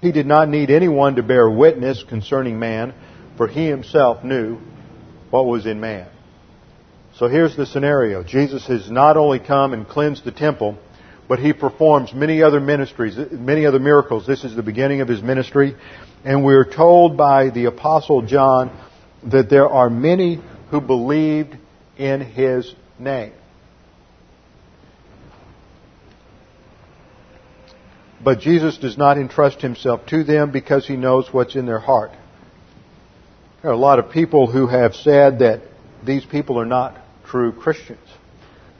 He did not need anyone to bear witness concerning man, for he himself knew what was in man. So here's the scenario. Jesus has not only come and cleansed the temple, but he performs many other ministries, many other miracles. This is the beginning of his ministry. And we're told by the apostle John that there are many who believed in his name. But Jesus does not entrust himself to them because he knows what's in their heart. There are a lot of people who have said that these people are not true Christians.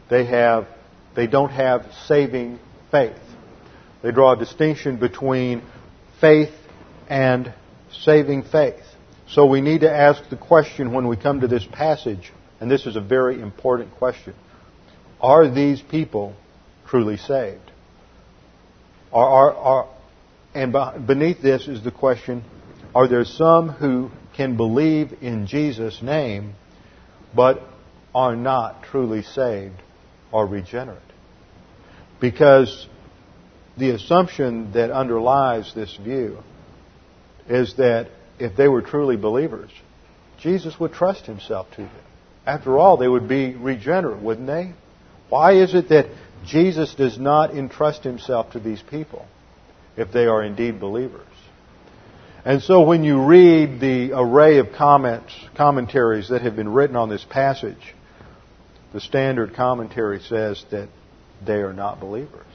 They have, they don't have saving faith. They draw a distinction between faith and saving faith. So we need to ask the question when we come to this passage, and this is a very important question. Are these people truly saved? Are, are, are, and beneath this is the question, are there some who can believe in Jesus' name, but are not truly saved or regenerate? Because the assumption that underlies this view is that if they were truly believers, Jesus would trust himself to them. After all, they would be regenerate, wouldn't they? Why is it that Jesus does not entrust himself to these people if they are indeed believers. And so when you read the array of comments, commentaries that have been written on this passage, the standard commentary says that they are not believers.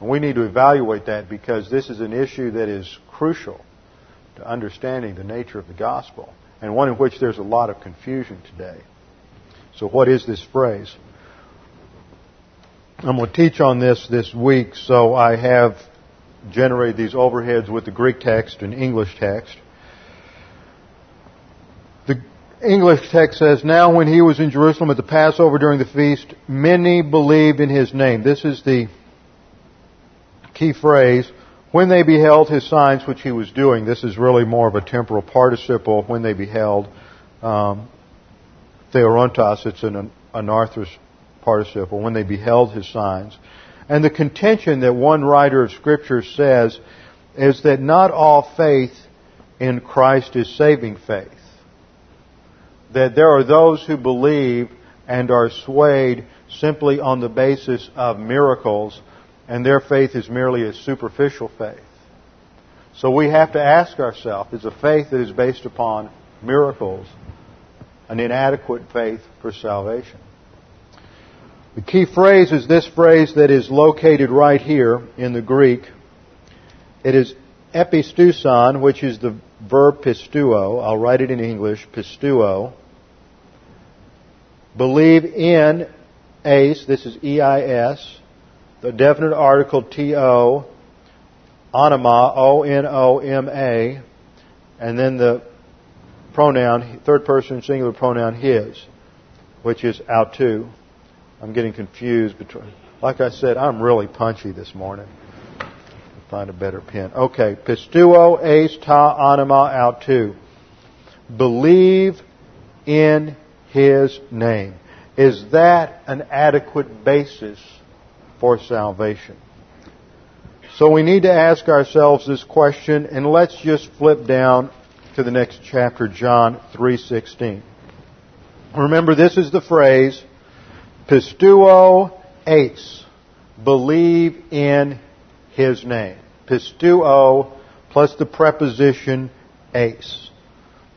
And we need to evaluate that because this is an issue that is crucial to understanding the nature of the gospel and one in which there's a lot of confusion today. So what is this phrase? I'm going to teach on this this week, so I have generated these overheads with the Greek text and English text. The English text says, Now when he was in Jerusalem at the Passover during the feast, many believed in his name. This is the key phrase. When they beheld his signs which he was doing, this is really more of a temporal participle. When they beheld, um, theorontos, it's an anarthrous participle, when they beheld his signs. And the contention that one writer of Scripture says is that not all faith in Christ is saving faith. That there are those who believe and are swayed simply on the basis of miracles, and their faith is merely a superficial faith. So we have to ask ourselves, is a faith that is based upon miracles an inadequate faith for salvation? The key phrase is this phrase that is located right here in the Greek. It is epistuson, which is the verb pistuo. I'll write it in English, pistuo. Believe in eis, this is E-I-S, the definite article T-O, onoma, O-N-O-M-A, and then the pronoun, third person singular pronoun his, which is autou. I'm getting confused between. Like I said, I'm really punchy this morning. Find a better pen. Okay, pistuo eis ta onoma autou. Believe in His name. Is that an adequate basis for salvation? So we need to ask ourselves this question, and let's just flip down to the next chapter, John 3:16. Remember, this is the phrase Pistuo eis. Believe in his name. Pistuo plus the preposition eis.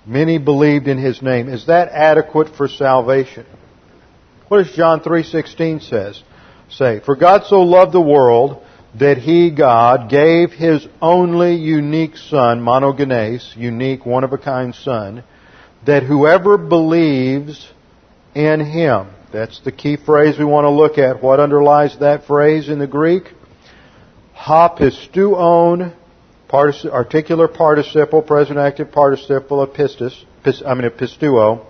Many believed in his name. Is that adequate for salvation? What does John 3:16 says? Say, "For God so loved the world that he God gave his only unique son, monogenes, unique one of a kind son, that whoever believes in him that's the key phrase we want to look at. What underlies that phrase in the Greek? Ha pistuon, articular participle, present active participle of pistis, pis, I mean pistuo,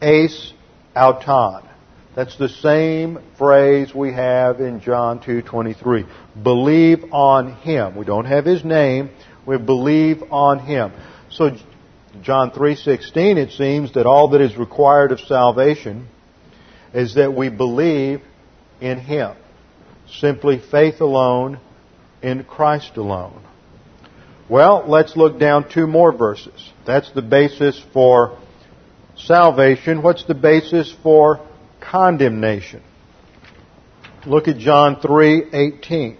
eis auton. That's the same phrase we have in John 2:23. Believe on him. We don't have his name. We believe on him. So John 3:16 it seems that all that is required of salvation is that we believe in Him. Simply faith alone in Christ alone. Well, let's look down two more verses. That's the basis for salvation. What's the basis for condemnation? Look at John 3:18.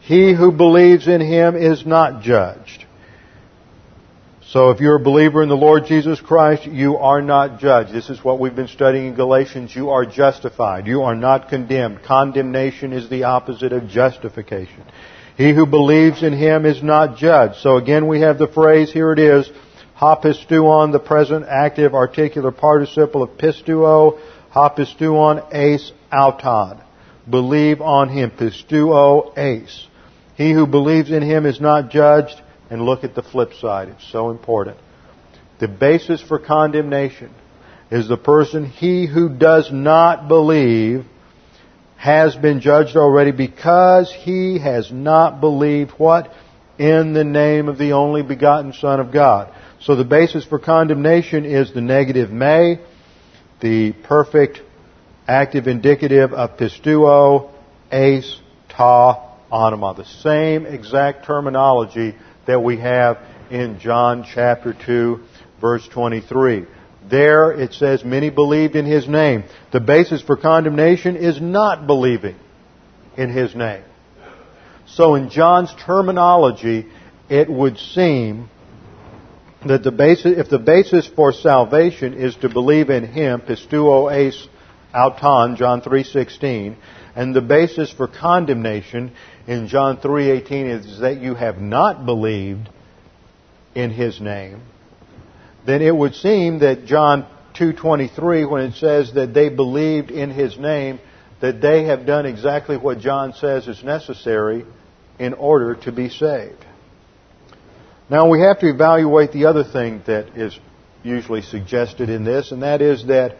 He who believes in him is not judged. So if you're a believer in the Lord Jesus Christ, you are not judged. This is what we've been studying in Galatians. You are justified. You are not condemned. Condemnation is the opposite of justification. He who believes in him is not judged. So again we have the phrase, here it is, hapistuon, the present active articular participle of pistuo, hapistuon eis auton. Believe on him, pistuo eis. He who believes in him is not judged. And look at the flip side. It's so important. The basis for condemnation is the person, he who does not believe has been judged already because he has not believed what? In the name of the only begotten Son of God. So the basis for condemnation is the negative may, the perfect active indicative of pistuo, eis, ta, onoma. The same exact terminology that we have in John chapter 2 verse 23. There it says many believed in his name. The basis for condemnation is not believing in his name. So in John's terminology, it would seem that the basis, if the basis for salvation is to believe in him, pistuo eis auton, John 3.16, and the basis for condemnation in John 3:18 is that you have not believed in his name, then it would seem that John 2:23 when it says that they believed in his name that they have done exactly what John says is necessary in order to be saved. Now we have to evaluate the other thing that is usually suggested in this and that is that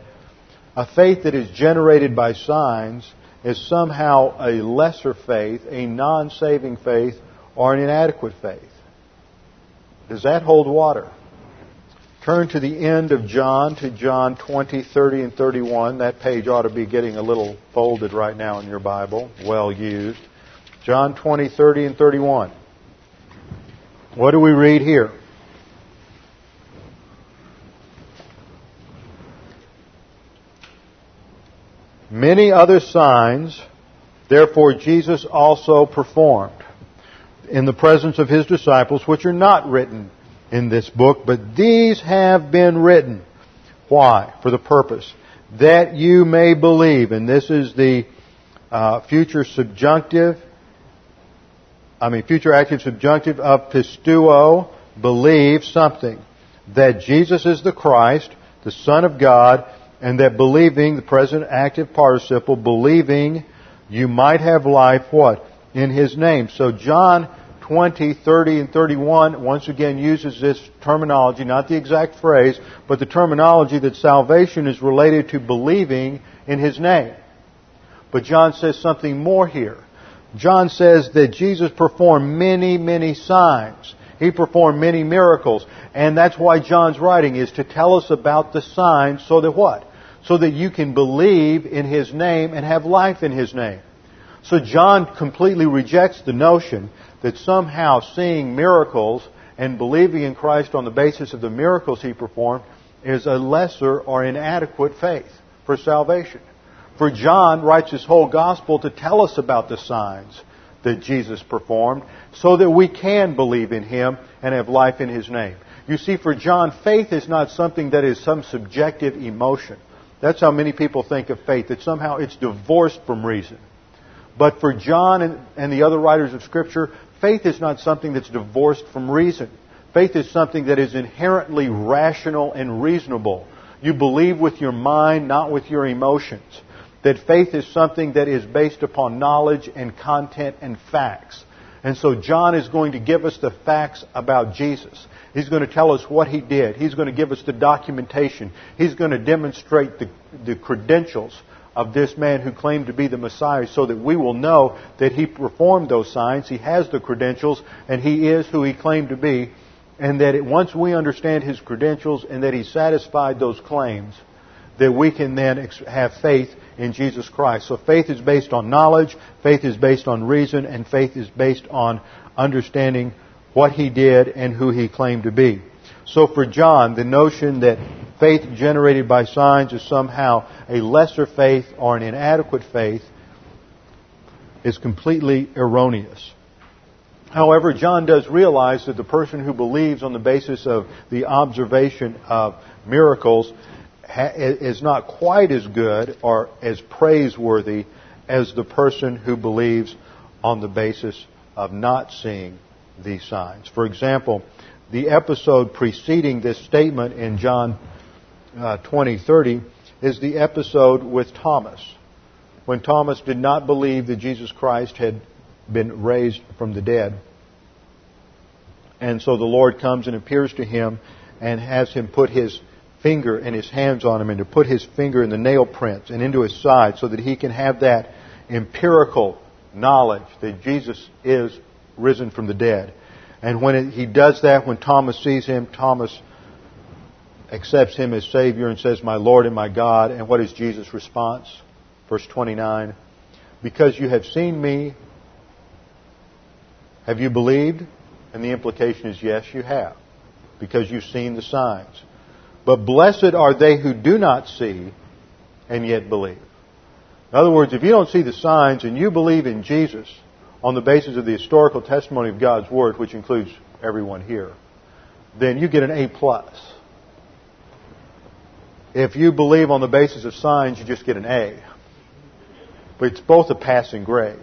a faith that is generated by signs is somehow a lesser faith, a non-saving faith, or an inadequate faith. Does that hold water? Turn to the end of John, to John 20, 30, and 31. That page ought to be getting a little folded right now in your Bible. Well used. John 20, 30, and 31. What do we read here? Many other signs, therefore, Jesus also performed in the presence of his disciples, which are not written in this book, but these have been written. Why? For the purpose that you may believe. And this is the uh, future subjunctive, I mean, future active subjunctive of pistuo, believe something. That Jesus is the Christ, the Son of God, and that believing, the present active participle, believing, you might have life, what? In His name. So John 20, 30, and 31 once again uses this terminology, not the exact phrase, but the terminology that salvation is related to believing in His name. But John says something more here. John says that Jesus performed many, many signs. He performed many miracles. And that's why John's writing is to tell us about the signs so that what? So that you can believe in His name and have life in His name. So John completely rejects the notion that somehow seeing miracles and believing in Christ on the basis of the miracles He performed is a lesser or inadequate faith for salvation. For John writes his whole gospel to tell us about the signs that Jesus performed so that we can believe in Him and have life in His name. You see, for John, faith is not something that is some subjective emotion. That's how many people think of faith, that somehow it's divorced from reason. But for John and, and, the other writers of Scripture, faith is not something that's divorced from reason. Faith is something that is inherently rational and reasonable. You believe with your mind, not with your emotions. That faith is something that is based upon knowledge and content and facts. And so John is going to give us the facts about Jesus. He's going to tell us what he did. He's going to give us the documentation. He's going to demonstrate the, the credentials of this man who claimed to be the Messiah so that we will know that he performed those signs, he has the credentials, and he is who he claimed to be. And that it, once we understand his credentials and that he satisfied those claims, that we can then have faith in Jesus Christ. So faith is based on knowledge, faith is based on reason, and faith is based on understanding what he did and who he claimed to be. So for John, the notion that faith generated by signs is somehow a lesser faith or an inadequate faith is completely erroneous. However, John does realize that the person who believes on the basis of the observation of miracles is not quite as good or as praiseworthy as the person who believes on the basis of not seeing these signs. For example, the episode preceding this statement in John uh, 20:30 is the episode with Thomas, when Thomas did not believe that Jesus Christ had been raised from the dead. And so the Lord comes and appears to him and has him put his finger and his hands on him and to put his finger in the nail prints and into his side so that he can have that empirical knowledge that Jesus is risen from the dead. And when it, he does that, when Thomas sees him, Thomas accepts him as Savior and says, My Lord and my God. And what is Jesus' response? Verse 29. Because you have seen me, have you believed? And the implication is yes, you have. Because you've seen the signs. But blessed are they who do not see and yet believe. In other words, if you don't see the signs and you believe in Jesus on the basis of the historical testimony of God's Word, which includes everyone here, then you get an A plus. If you believe on the basis of signs, you just get an A. But it's both a passing grade.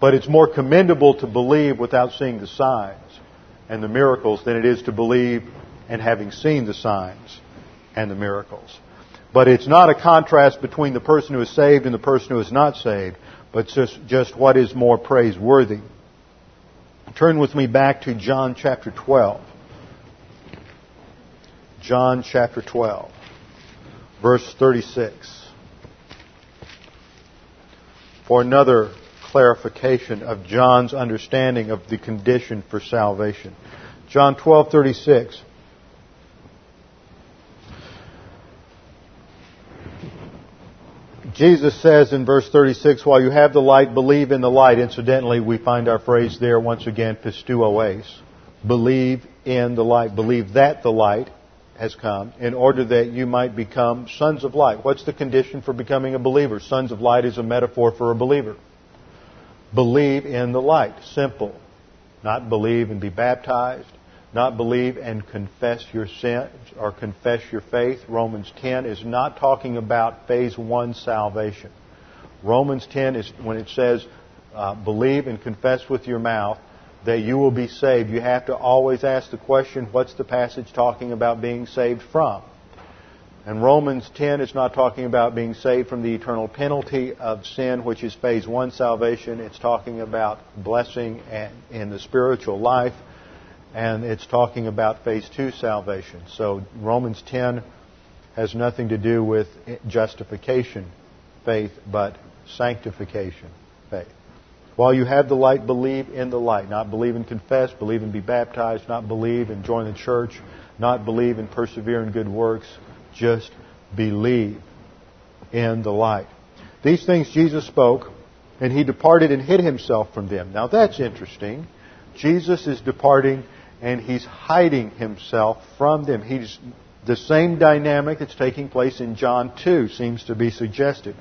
But it's more commendable to believe without seeing the signs and the miracles than it is to believe and having seen the signs and the miracles. But it's not a contrast between the person who is saved and the person who is not saved, but just, just what is more praiseworthy. Turn with me back to John chapter 12. John chapter 12, verse 36. For another clarification of John's understanding of the condition for salvation. John 12:36 Jesus says in verse 36, while you have the light, believe in the light. Incidentally, we find our phrase there once again, pisteuo Believe in the light. Believe that the light has come in order that you might become sons of light. What's the condition for becoming a believer? Sons of light is a metaphor for a believer. Believe in the light. Simple. Not believe and be baptized not believe and confess your sins or confess your faith. Romans 10 is not talking about phase one salvation. Romans 10 is when it says, uh, believe and confess with your mouth that you will be saved. You have to always ask the question, what's the passage talking about being saved from? And Romans 10 is not talking about being saved from the eternal penalty of sin, which is phase one salvation. It's talking about blessing and in the spiritual life and it's talking about phase two salvation. So Romans 10 has nothing to do with justification faith, but sanctification faith. While you have the light, believe in the light. Not believe and confess, believe and be baptized, not believe and join the church, not believe and persevere in good works. Just believe in the light. These things Jesus spoke, and he departed and hid himself from them. Now that's interesting. Jesus is departing and he's hiding himself from them. He's the same dynamic that's taking place in John 2 seems to be suggested.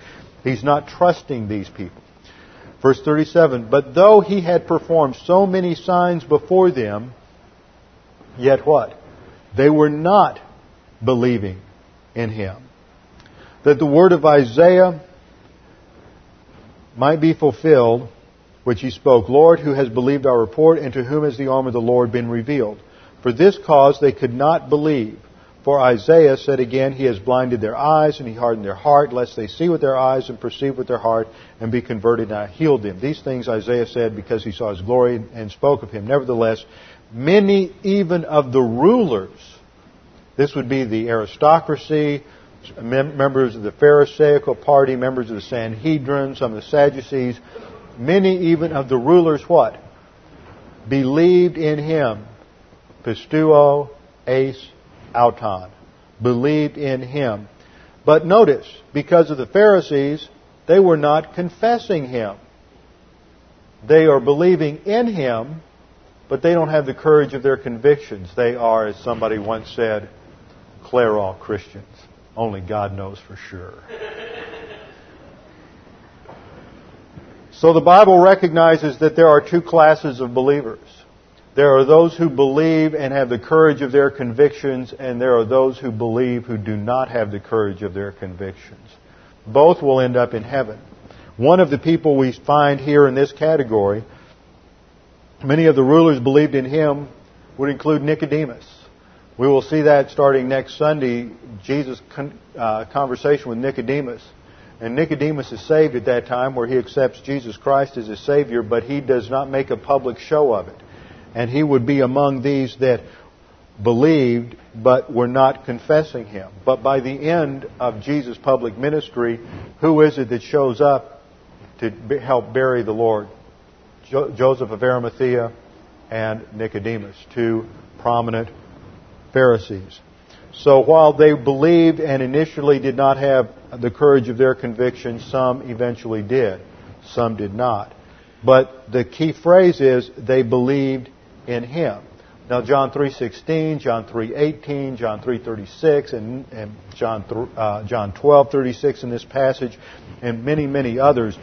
He's not trusting these people. Verse 37, but though he had performed so many signs before them, yet what? They were not believing in him. That the word of Isaiah might be fulfilled, which he spoke, Lord, who has believed our report, and to whom has the arm of the Lord been revealed? For this cause they could not believe. For Isaiah said again, He has blinded their eyes, and He hardened their heart, lest they see with their eyes and perceive with their heart, and be converted, and I healed them. These things Isaiah said because he saw His glory and spoke of Him. Nevertheless, many even of the rulers, this would be the aristocracy, members of the Pharisaical party, members of the Sanhedrin, some of the Sadducees, many even of the rulers what? Believed in him. Pistuo, eis, auton. believed in him. But notice, because of the Pharisees, they were not confessing him. They are believing in him, but they don't have the courage of their convictions. They are, as somebody once said, Clairol Christians. Only God knows for sure. So the Bible recognizes that there are two classes of believers. There are those who believe and have the courage of their convictions, and there are those who believe who do not have the courage of their convictions. Both will end up in heaven. One of the people we find here in this category, many of the rulers believed in him, would include Nicodemus. We will see that starting next Sunday, Jesus' uh, conversation with Nicodemus. And Nicodemus is saved at that time where he accepts Jesus Christ as his Savior, but he does not make a public show of it and he would be among these that believed but were not confessing him. But by the end of Jesus' public ministry, who is it that shows up to help bury the Lord? Jo- Joseph of Arimathea and Nicodemus, two prominent Pharisees. So while they believed and initially did not have the courage of their conviction, some eventually did. Some did not. But the key phrase is they believed in him. Now John 3:16, John 3:18, John 3:36 and, and John uh, John 12:36 in this passage and many many others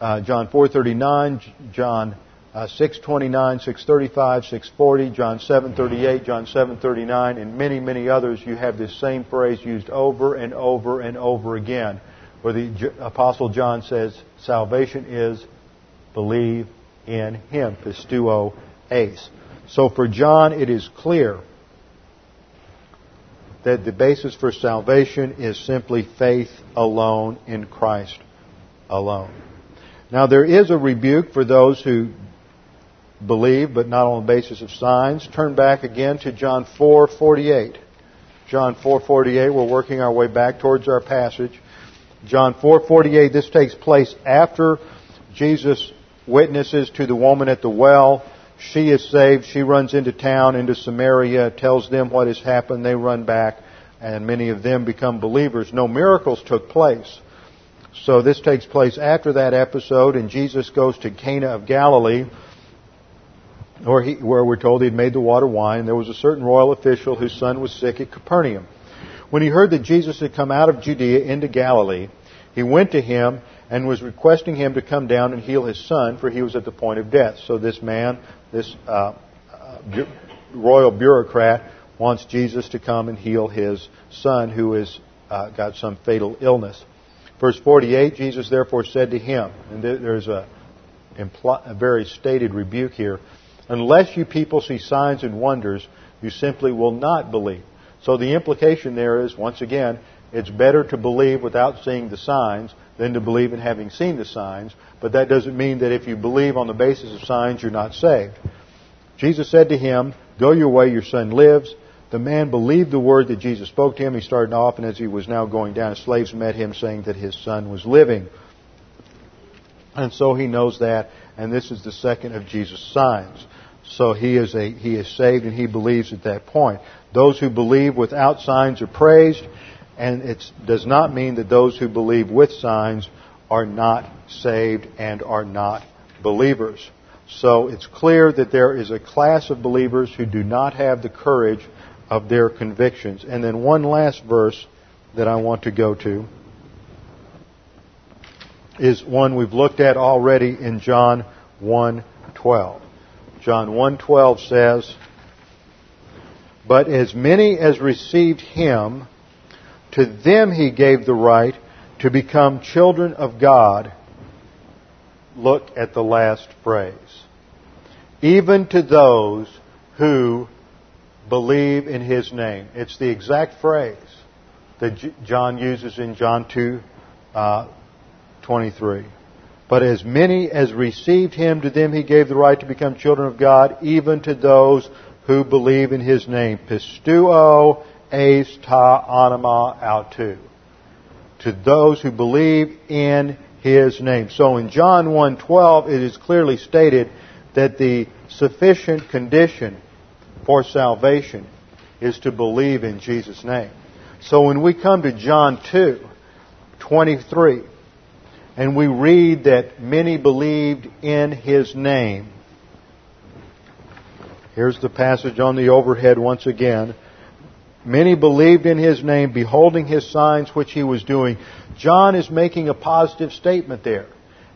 uh, John 4:39, John uh, 6:29, 6:35, 6:40, John 7:38, John 7:39 and many many others you have this same phrase used over and over and over again where the apostle John says salvation is believe in him pisteuo eis. So for John, it is clear that the basis for salvation is simply faith alone in Christ alone. Now there is a rebuke for those who believe, but not on the basis of signs. Turn back again to John 4:48. John 4:48. We're working our way back towards our passage. John 4:48. This takes place after Jesus witnesses to the woman at the well she is saved. She runs into town, into Samaria, tells them what has happened. They run back, and many of them become believers. No miracles took place. So this takes place after that episode, and Jesus goes to Cana of Galilee, where, he, where we're told he had made the water wine. There was a certain royal official whose son was sick at Capernaum. When he heard that Jesus had come out of Judea into Galilee, he went to him and was requesting him to come down and heal his son, for he was at the point of death. So this man, this uh, uh, bu- royal bureaucrat, wants Jesus to come and heal his son, who has uh, got some fatal illness. Verse 48, Jesus therefore said to him, and there's a, impl- a very stated rebuke here, unless you people see signs and wonders, you simply will not believe. So the implication there is, once again, it's better to believe without seeing the signs than to believe in having seen the signs. But that doesn't mean that if you believe on the basis of signs, you're not saved. Jesus said to him, Go your way, your son lives. The man believed the word that Jesus spoke to him. He started off, and as he was now going down, slaves met him saying that his son was living. And so he knows that, and this is the second of Jesus' signs. So he is a, he is saved and he believes at that point. Those who believe without signs are praised, and it does not mean that those who believe with signs are not saved and are not believers. So it's clear that there is a class of believers who do not have the courage of their convictions. And then one last verse that I want to go to is one we've looked at already in John 1:12. John 1:12 says, "But as many as received him, to them he gave the right to become children of God. Look at the last phrase. Even to those who believe in his name. It's the exact phrase that John uses in John 2 uh, 23. But as many as received him, to them he gave the right to become children of God, even to those who believe in his name. Pistuo eis ta onoma autou. To those who believe in his name. So in John 1:12 it is clearly stated that the sufficient condition for salvation is to believe in Jesus' name. So when we come to John 2, 23, and we read that many believed in his name, here's the passage on the overhead once again. Many believed in his name, beholding his signs which he was doing. John is making a positive statement there.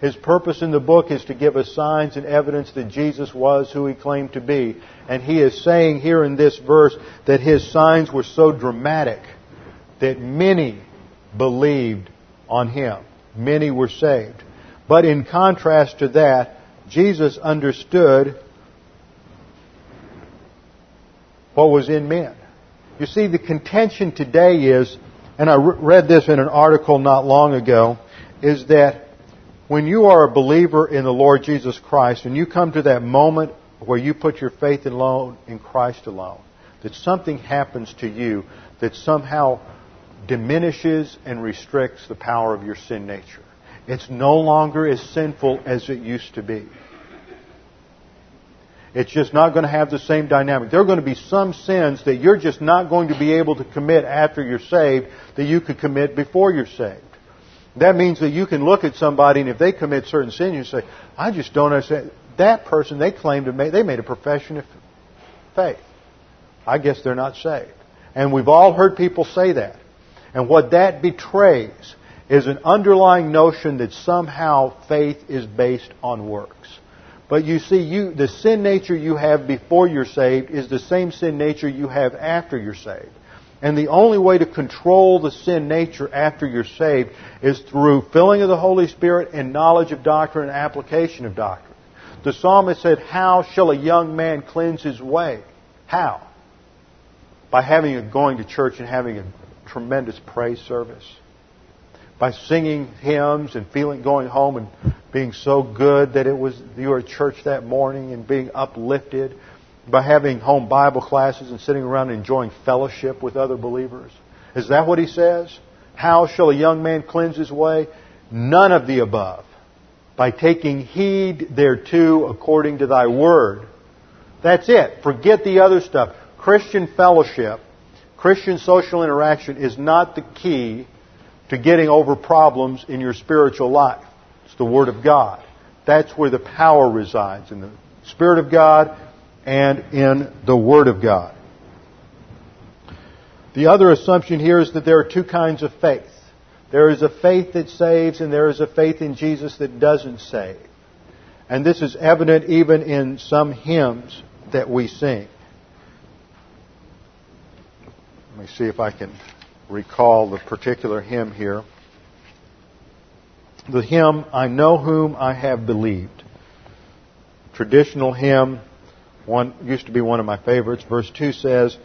His purpose in the book is to give us signs and evidence that Jesus was who he claimed to be. And he is saying here in this verse that his signs were so dramatic that many believed on him. Many were saved. But in contrast to that, Jesus understood what was in men. You see, the contention today is, and I read this in an article not long ago, is that when you are a believer in the Lord Jesus Christ and you come to that moment where you put your faith alone in Christ alone, that something happens to you that somehow diminishes and restricts the power of your sin nature. It's no longer as sinful as it used to be. It's just not going to have the same dynamic. There are going to be some sins that you're just not going to be able to commit after you're saved that you could commit before you're saved. That means that you can look at somebody and if they commit certain sins, you say, I just don't understand. That person, they claim to make, they made a profession of faith. I guess they're not saved. And we've all heard people say that. And what that betrays is an underlying notion that somehow faith is based on works. But you see, you, the sin nature you have before you're saved is the same sin nature you have after you're saved. And the only way to control the sin nature after you're saved is through filling of the Holy Spirit and knowledge of doctrine and application of doctrine. The psalmist said, How shall a young man cleanse his way? How? By having a, going to church and having a tremendous praise service by singing hymns and feeling going home and being so good that it was you were at church that morning and being uplifted by having home Bible classes and sitting around enjoying fellowship with other believers. Is that what he says? How shall a young man cleanse his way? None of the above. By taking heed thereto according to thy word. That's it. Forget the other stuff. Christian fellowship, Christian social interaction is not the key to getting over problems in your spiritual life. It's the Word of God. That's where the power resides, in the Spirit of God and in the Word of God. The other assumption here is that there are two kinds of faith. There is a faith that saves, and there is a faith in Jesus that doesn't save. And this is evident even in some hymns that we sing. Let me see if I can recall the particular hymn here. The hymn, I Know Whom I Have Believed. Traditional hymn, one used to be one of my favorites. Verse 2 says,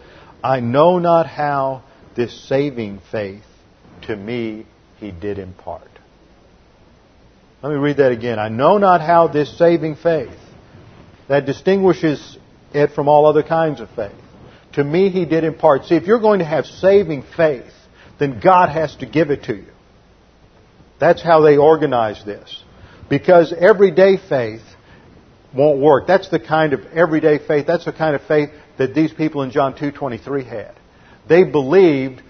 I know not how this saving faith to me he did impart. Let me read that again. I know not how this saving faith that distinguishes it from all other kinds of faith. To me he did impart. See, if you're going to have saving faith, then God has to give it to you. That's how they organize this. Because everyday faith won't work. That's the kind of everyday faith, that's the kind of faith that these people in John 2.23 had. They believed,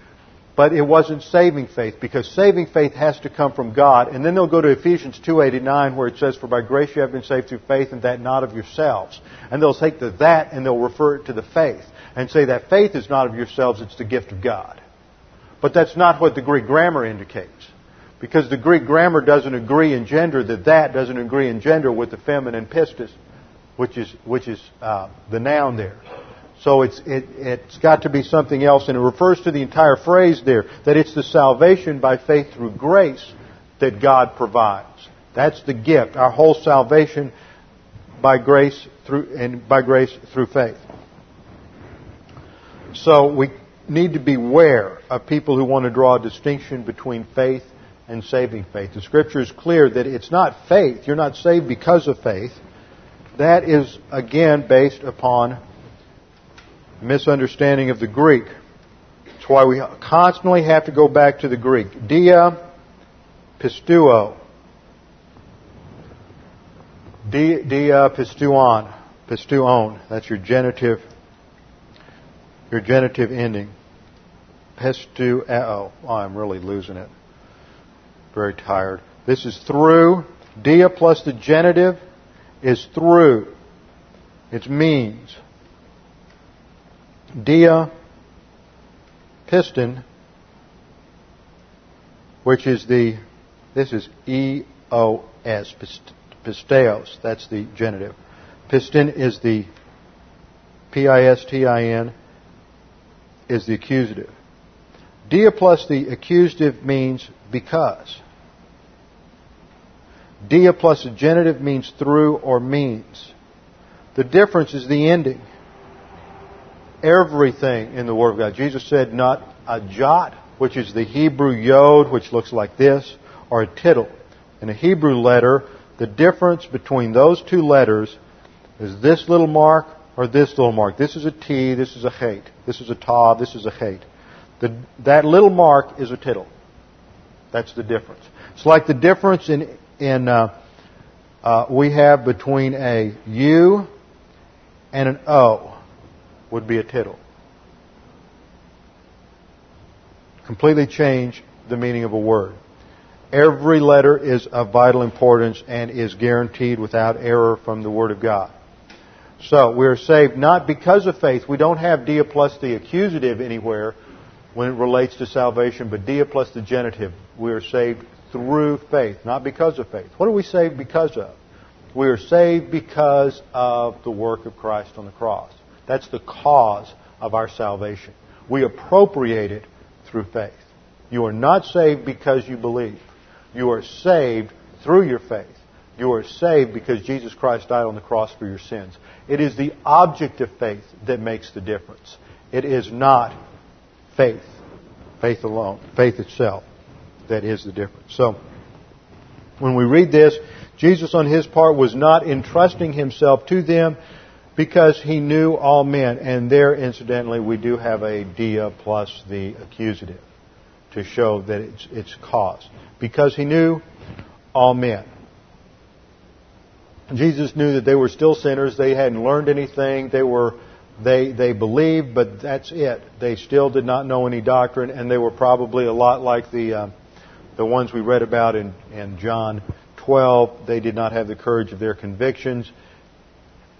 but it wasn't saving faith, because saving faith has to come from God. And then they'll go to Ephesians 2.89 where it says, For by grace you have been saved through faith, and that not of yourselves. And they'll take the that and they'll refer it to the faith. And say that faith is not of yourselves, it's the gift of God. But that's not what the Greek grammar indicates. Because the Greek grammar doesn't agree in gender that that doesn't agree in gender with the feminine pistis, which is, which is uh, the noun there. So it's, it, it's got to be something else, and it refers to the entire phrase there, that it's the salvation by faith through grace that God provides. That's the gift, our whole salvation by grace through, and by grace through faith. So we need to beware of people who want to draw a distinction between faith and saving faith. The scripture is clear that it's not faith. You're not saved because of faith. That is, again, based upon misunderstanding of the Greek. That's why we constantly have to go back to the Greek. Dia pistuo. Dia pistuon. Pistuon. That's your genitive, your genitive ending. pistuo. Oh, I'm really losing it. Very tired. This is through. Dia plus the genitive is through. It's means. Dia pistin, which is the, this is E-O-S, pisteos, that's the genitive. Pistin is the P-I-S-T-I-N, is the accusative. Dia plus the accusative means because. Dia plus a genitive means through or means. The difference is the ending. Everything in the Word of God. Jesus said not a jot, which is the Hebrew yod, which looks like this, or a tittle. In a Hebrew letter, the difference between those two letters is this little mark or this little mark. This is a T, this is a chet. This is a ta, this is a chet. That little mark is a tittle. That's the difference. It's like the difference in, in uh, uh, we have between a U and an O would be a tittle. Completely change the meaning of a word. Every letter is of vital importance and is guaranteed without error from the Word of God. So we are saved not because of faith. We don't have dia plus the accusative anywhere when it relates to salvation, but dia plus the genitive. We are saved through faith, not because of faith. What are we saved because of? We are saved because of the work of Christ on the cross. That's the cause of our salvation. We appropriate it through faith. You are not saved because you believe. You are saved through your faith. You are saved because Jesus Christ died on the cross for your sins. It is the object of faith that makes the difference. It is not faith, faith alone, faith itself, that is the difference. So, when we read this, Jesus on his part was not entrusting himself to them because he knew all men. And there, incidentally, we do have a dia plus the accusative to show that it's, it's cause. Because he knew all men. Jesus knew that they were still sinners. They hadn't learned anything. They were they they believed, but that's it. They still did not know any doctrine, and they were probably a lot like the uh, the ones we read about in in John 12. They did not have the courage of their convictions,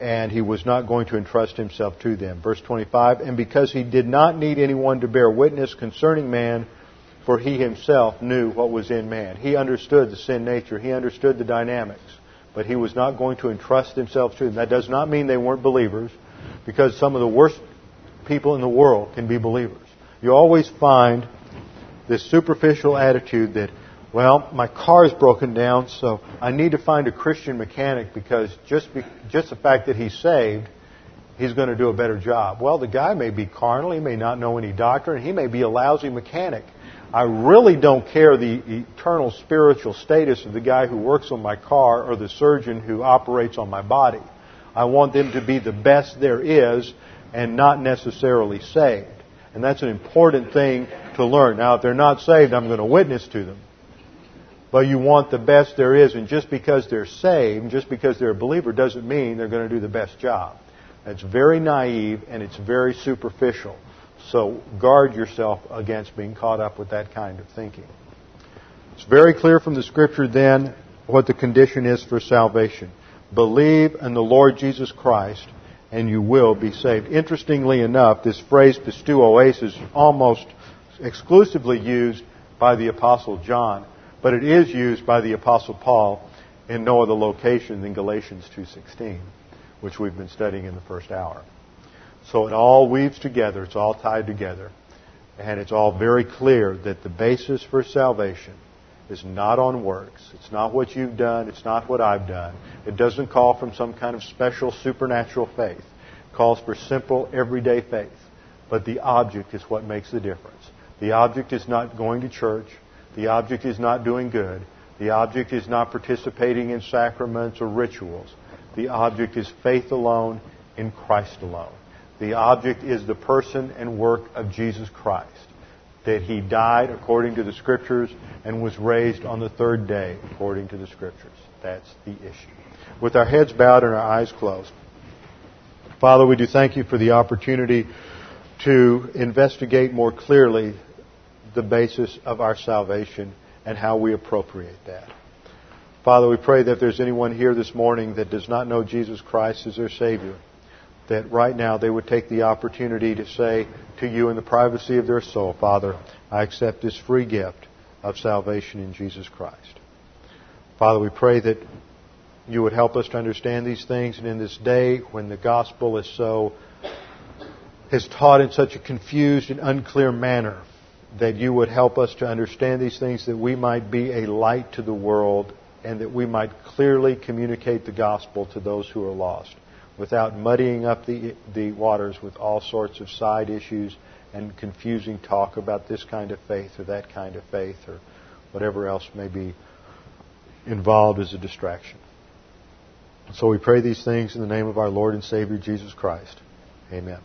and he was not going to entrust himself to them. Verse 25. And because he did not need anyone to bear witness concerning man, for he himself knew what was in man. He understood the sin nature. He understood the dynamics but he was not going to entrust himself to them. That does not mean they weren't believers, because some of the worst people in the world can be believers. You always find this superficial attitude that, well, my car is broken down, so I need to find a Christian mechanic because just be, just the fact that he's saved, he's going to do a better job. Well, the guy may be carnal, he may not know any doctrine, he may be a lousy mechanic. I really don't care the eternal spiritual status of the guy who works on my car or the surgeon who operates on my body. I want them to be the best there is and not necessarily saved. And that's an important thing to learn. Now, if they're not saved, I'm going to witness to them. But you want the best there is, and just because they're saved, just because they're a believer, doesn't mean they're going to do the best job. That's very naive and it's very superficial. So guard yourself against being caught up with that kind of thinking. It's very clear from the scripture then what the condition is for salvation. Believe in the Lord Jesus Christ and you will be saved. Interestingly enough, this phrase pistuoes is almost exclusively used by the apostle John, but it is used by the apostle Paul in no other location than Galatians 2:16, which we've been studying in the first hour. So it all weaves together, it's all tied together. And it's all very clear that the basis for salvation is not on works. It's not what you've done. It's not what I've done. It doesn't call from some kind of special supernatural faith. It calls for simple, everyday faith. But the object is what makes the difference. The object is not going to church. The object is not doing good. The object is not participating in sacraments or rituals. The object is faith alone in Christ alone. The object is the person and work of Jesus Christ. That he died according to the Scriptures and was raised on the third day according to the Scriptures. That's the issue. With our heads bowed and our eyes closed. Father, we do thank you for the opportunity to investigate more clearly the basis of our salvation and how we appropriate that. Father, we pray that if there's anyone here this morning that does not know Jesus Christ as their Savior, that right now they would take the opportunity to say to you in the privacy of their soul, Father, I accept this free gift of salvation in Jesus Christ. Father, we pray that you would help us to understand these things, and in this day when the gospel is so is taught in such a confused and unclear manner, that you would help us to understand these things, that we might be a light to the world, and that we might clearly communicate the gospel to those who are lost, without muddying up the the waters with all sorts of side issues and confusing talk about this kind of faith or that kind of faith or whatever else may be involved as a distraction. So we pray these things in the name of our Lord and Savior Jesus Christ. Amen.